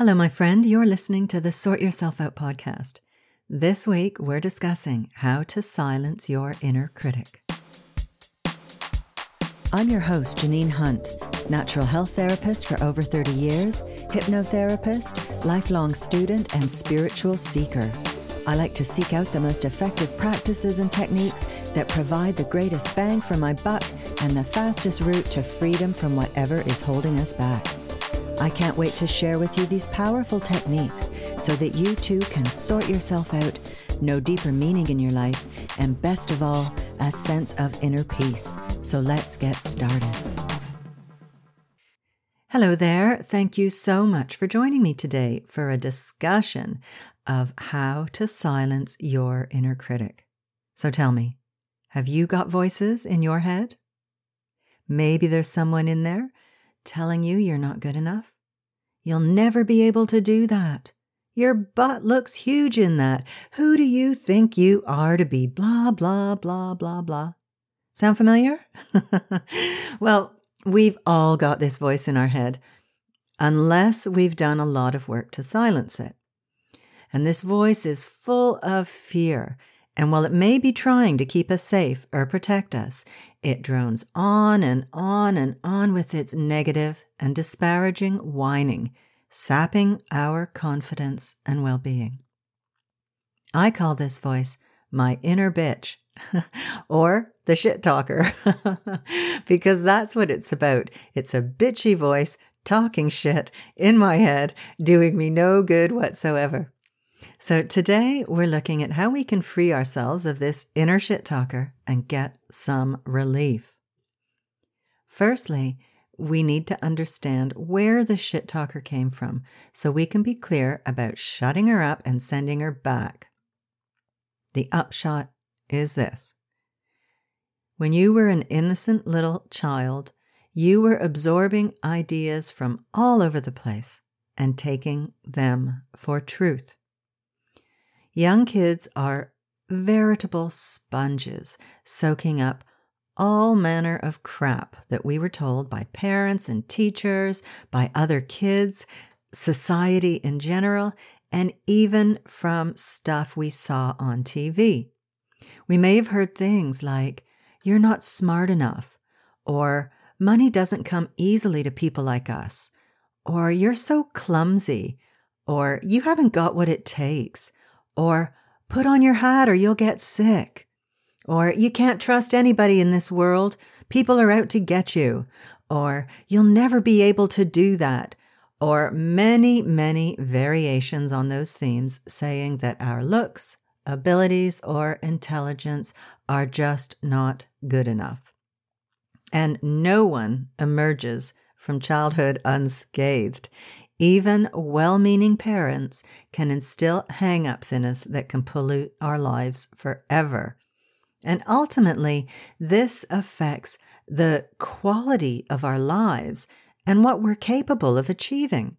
Hello, my friend. You're listening to the Sort Yourself Out podcast. This week, we're discussing how to silence your inner critic. I'm your host, Janine Hunt, natural health therapist for over 30 years, hypnotherapist, lifelong student, and spiritual seeker. I like to seek out the most effective practices and techniques that provide the greatest bang for my buck and the fastest route to freedom from whatever is holding us back. I can't wait to share with you these powerful techniques so that you too can sort yourself out, know deeper meaning in your life, and best of all, a sense of inner peace. So let's get started. Hello there. Thank you so much for joining me today for a discussion of how to silence your inner critic. So tell me, have you got voices in your head? Maybe there's someone in there telling you you're not good enough? You'll never be able to do that. Your butt looks huge in that. Who do you think you are to be? Blah, blah, blah, blah, blah. Sound familiar? well, we've all got this voice in our head, unless we've done a lot of work to silence it. And this voice is full of fear and while it may be trying to keep us safe or protect us, it drones on and on and on with its negative and disparaging whining, sapping our confidence and well being. I call this voice my inner bitch or the shit talker because that's what it's about. It's a bitchy voice talking shit in my head, doing me no good whatsoever. So today we're looking at how we can free ourselves of this inner shit talker and get some relief. Firstly, we need to understand where the shit talker came from so we can be clear about shutting her up and sending her back. The upshot is this. When you were an innocent little child, you were absorbing ideas from all over the place and taking them for truth. Young kids are veritable sponges, soaking up all manner of crap that we were told by parents and teachers, by other kids, society in general, and even from stuff we saw on TV. We may have heard things like, You're not smart enough, or Money doesn't come easily to people like us, or You're so clumsy, or You haven't got what it takes, or put on your hat or you'll get sick, or you can't trust anybody in this world, people are out to get you, or you'll never be able to do that, or many, many variations on those themes saying that our looks, abilities, or intelligence are just not good enough. And no one emerges from childhood unscathed. Even well meaning parents can instill hang ups in us that can pollute our lives forever. And ultimately, this affects the quality of our lives and what we're capable of achieving.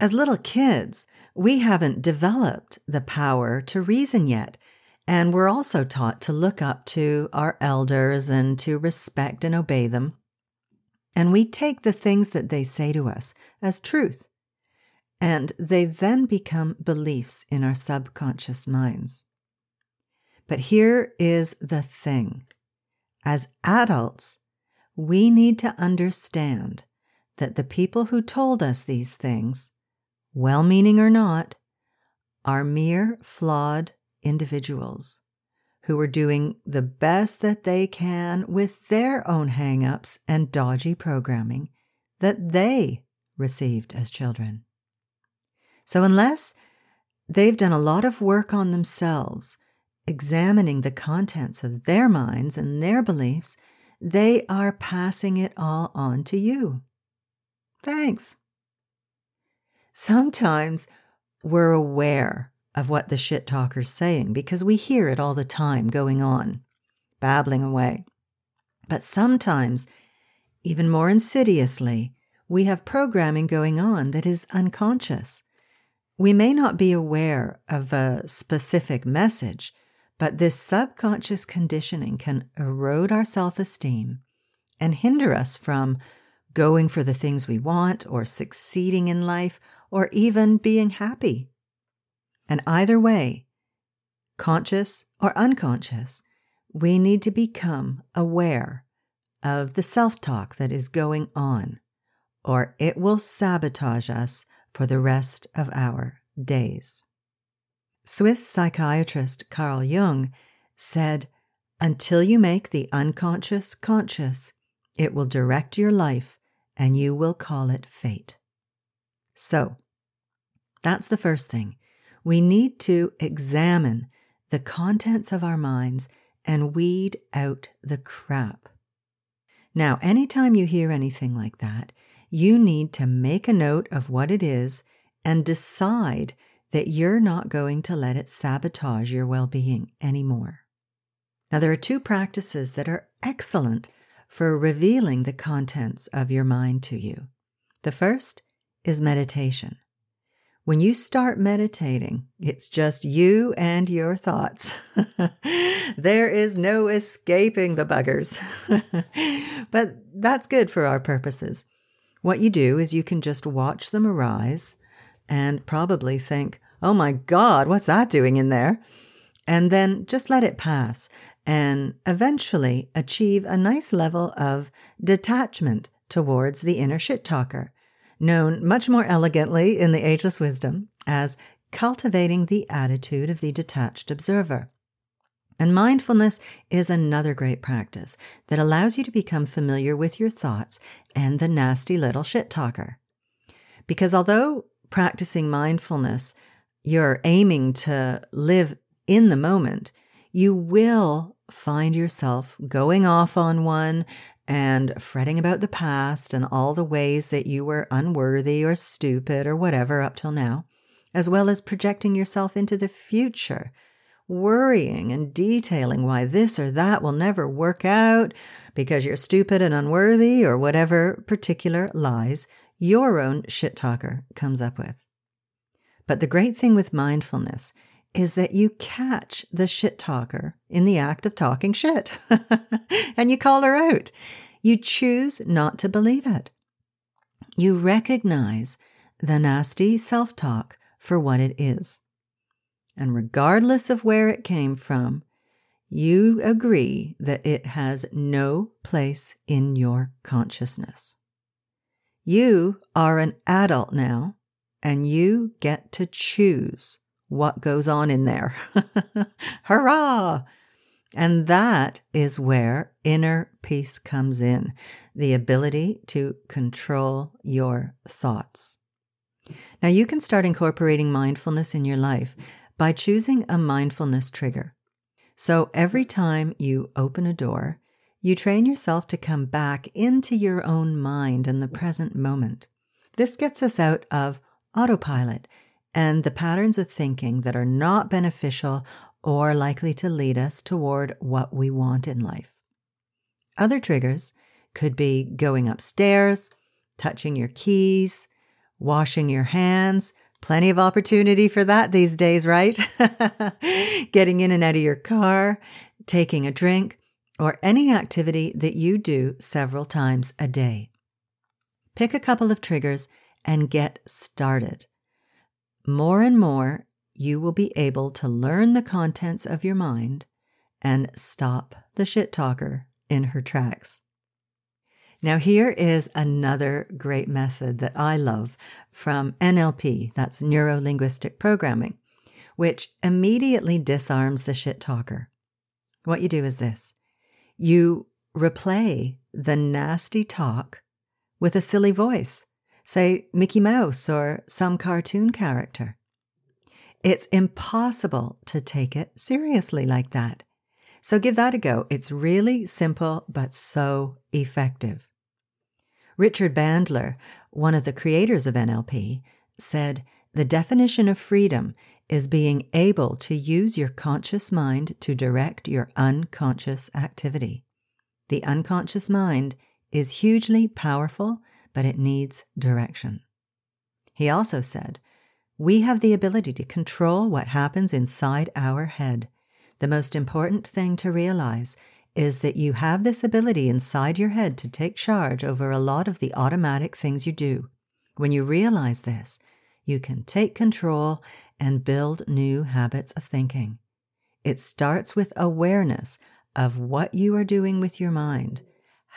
As little kids, we haven't developed the power to reason yet, and we're also taught to look up to our elders and to respect and obey them. And we take the things that they say to us as truth. And they then become beliefs in our subconscious minds. But here is the thing as adults, we need to understand that the people who told us these things, well meaning or not, are mere flawed individuals who are doing the best that they can with their own hangups and dodgy programming that they received as children. So, unless they've done a lot of work on themselves, examining the contents of their minds and their beliefs, they are passing it all on to you. Thanks. Sometimes we're aware of what the shit talker's saying because we hear it all the time going on, babbling away. But sometimes, even more insidiously, we have programming going on that is unconscious. We may not be aware of a specific message, but this subconscious conditioning can erode our self esteem and hinder us from going for the things we want or succeeding in life or even being happy. And either way, conscious or unconscious, we need to become aware of the self talk that is going on, or it will sabotage us for the rest of our days. Swiss psychiatrist Carl Jung said, Until you make the unconscious conscious, it will direct your life and you will call it fate. So, that's the first thing. We need to examine the contents of our minds and weed out the crap. Now, anytime you hear anything like that, you need to make a note of what it is and decide that you're not going to let it sabotage your well being anymore. Now, there are two practices that are excellent for revealing the contents of your mind to you. The first is meditation. When you start meditating, it's just you and your thoughts. there is no escaping the buggers. but that's good for our purposes. What you do is you can just watch them arise and probably think, oh my God, what's that doing in there? And then just let it pass and eventually achieve a nice level of detachment towards the inner shit talker, known much more elegantly in the Ageless Wisdom as cultivating the attitude of the detached observer. And mindfulness is another great practice that allows you to become familiar with your thoughts and the nasty little shit talker. Because although practicing mindfulness, you're aiming to live in the moment, you will find yourself going off on one and fretting about the past and all the ways that you were unworthy or stupid or whatever up till now, as well as projecting yourself into the future, worrying and detailing why this or that will never work out because you're stupid and unworthy or whatever particular lies your own shit talker comes up with. But the great thing with mindfulness is that you catch the shit talker in the act of talking shit and you call her out. You choose not to believe it. You recognize the nasty self talk for what it is. And regardless of where it came from, you agree that it has no place in your consciousness. You are an adult now, and you get to choose what goes on in there. Hurrah! And that is where inner peace comes in the ability to control your thoughts. Now, you can start incorporating mindfulness in your life by choosing a mindfulness trigger. So, every time you open a door, you train yourself to come back into your own mind in the present moment. This gets us out of autopilot and the patterns of thinking that are not beneficial or likely to lead us toward what we want in life. Other triggers could be going upstairs, touching your keys, washing your hands. Plenty of opportunity for that these days, right? Getting in and out of your car, taking a drink, or any activity that you do several times a day. Pick a couple of triggers and get started. More and more, you will be able to learn the contents of your mind and stop the shit talker in her tracks. Now, here is another great method that I love from NLP, that's neuro linguistic programming, which immediately disarms the shit talker. What you do is this you replay the nasty talk with a silly voice say Mickey Mouse or some cartoon character. It's impossible to take it seriously like that. So give that a go. It's really simple, but so effective. Richard Bandler, one of the creators of NLP, said the definition of freedom is being able to use your conscious mind to direct your unconscious activity. The unconscious mind is hugely powerful but it needs direction. He also said, We have the ability to control what happens inside our head. The most important thing to realize is that you have this ability inside your head to take charge over a lot of the automatic things you do. When you realize this, you can take control and build new habits of thinking. It starts with awareness of what you are doing with your mind,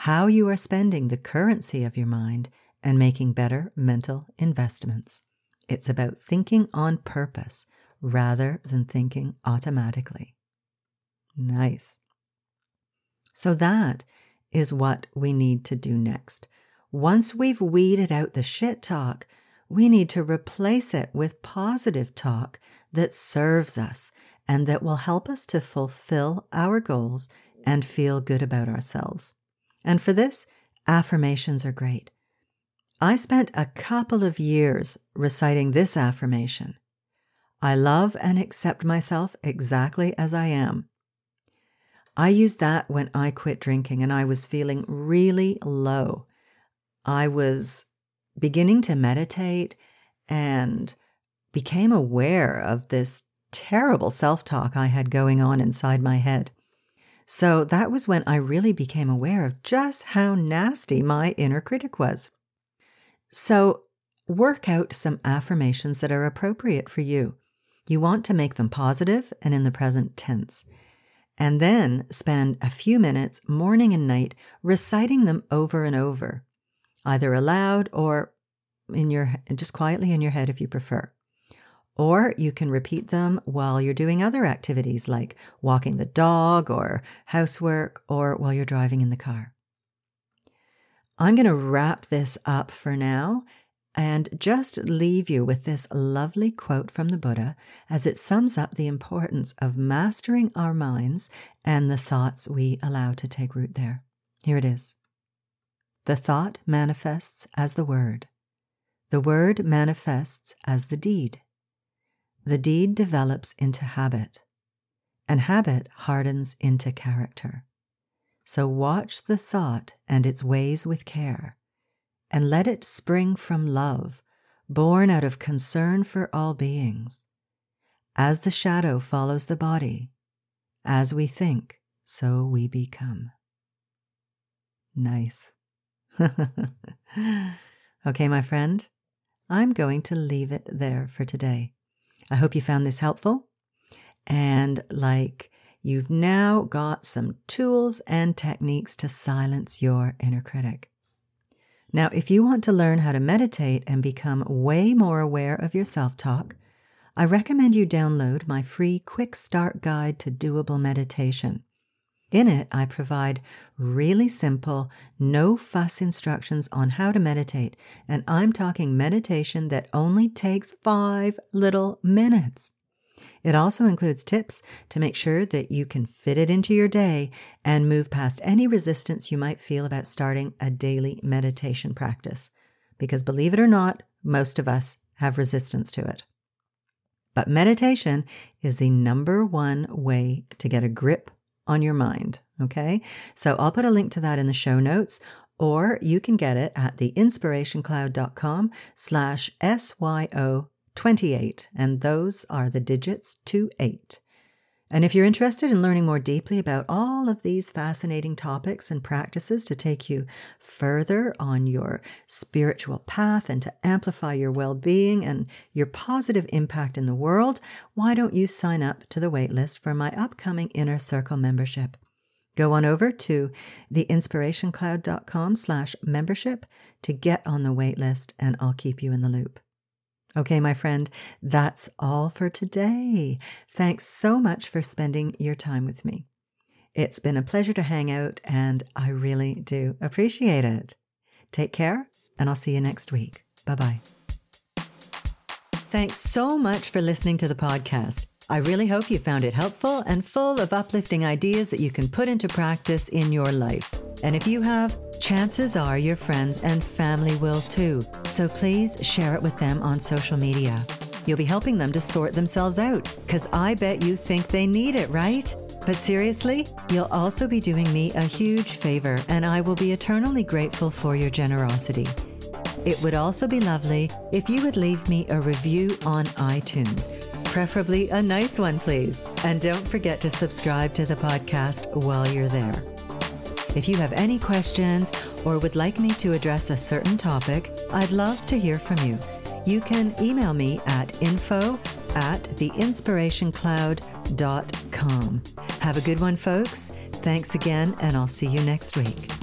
how you are spending the currency of your mind, and making better mental investments. It's about thinking on purpose rather than thinking automatically. Nice. So that is what we need to do next. Once we've weeded out the shit talk, we need to replace it with positive talk that serves us and that will help us to fulfill our goals and feel good about ourselves. And for this, affirmations are great. I spent a couple of years reciting this affirmation I love and accept myself exactly as I am. I used that when I quit drinking and I was feeling really low. I was beginning to meditate and became aware of this terrible self talk I had going on inside my head. So that was when I really became aware of just how nasty my inner critic was. So work out some affirmations that are appropriate for you. You want to make them positive and in the present tense. And then spend a few minutes morning and night reciting them over and over, either aloud or in your just quietly in your head if you prefer. Or you can repeat them while you're doing other activities like walking the dog or housework or while you're driving in the car. I'm going to wrap this up for now and just leave you with this lovely quote from the Buddha as it sums up the importance of mastering our minds and the thoughts we allow to take root there. Here it is The thought manifests as the word, the word manifests as the deed, the deed develops into habit, and habit hardens into character. So watch the thought and its ways with care and let it spring from love, born out of concern for all beings. As the shadow follows the body, as we think, so we become. Nice. okay, my friend, I'm going to leave it there for today. I hope you found this helpful. And like you've now got some tools and techniques to silence your inner critic. Now, if you want to learn how to meditate and become way more aware of your self talk, I recommend you download my free Quick Start Guide to Doable Meditation. In it, I provide really simple, no fuss instructions on how to meditate, and I'm talking meditation that only takes five little minutes. It also includes tips to make sure that you can fit it into your day and move past any resistance you might feel about starting a daily meditation practice. Because believe it or not, most of us have resistance to it. But meditation is the number one way to get a grip on your mind. Okay. So I'll put a link to that in the show notes, or you can get it at theinspirationcloud.com slash SYO 28, and those are the digits 2 8. And if you're interested in learning more deeply about all of these fascinating topics and practices to take you further on your spiritual path and to amplify your well being and your positive impact in the world, why don't you sign up to the waitlist for my upcoming Inner Circle membership? Go on over to theinspirationcloud.com slash membership to get on the waitlist, and I'll keep you in the loop. Okay, my friend, that's all for today. Thanks so much for spending your time with me. It's been a pleasure to hang out, and I really do appreciate it. Take care, and I'll see you next week. Bye bye. Thanks so much for listening to the podcast. I really hope you found it helpful and full of uplifting ideas that you can put into practice in your life. And if you have, chances are your friends and family will too. So please share it with them on social media. You'll be helping them to sort themselves out, because I bet you think they need it, right? But seriously, you'll also be doing me a huge favor, and I will be eternally grateful for your generosity. It would also be lovely if you would leave me a review on iTunes, preferably a nice one, please. And don't forget to subscribe to the podcast while you're there. If you have any questions or would like me to address a certain topic, I'd love to hear from you. you can email me at info at theinspirationcloud.com. Have a good one, folks. Thanks again, and I'll see you next week.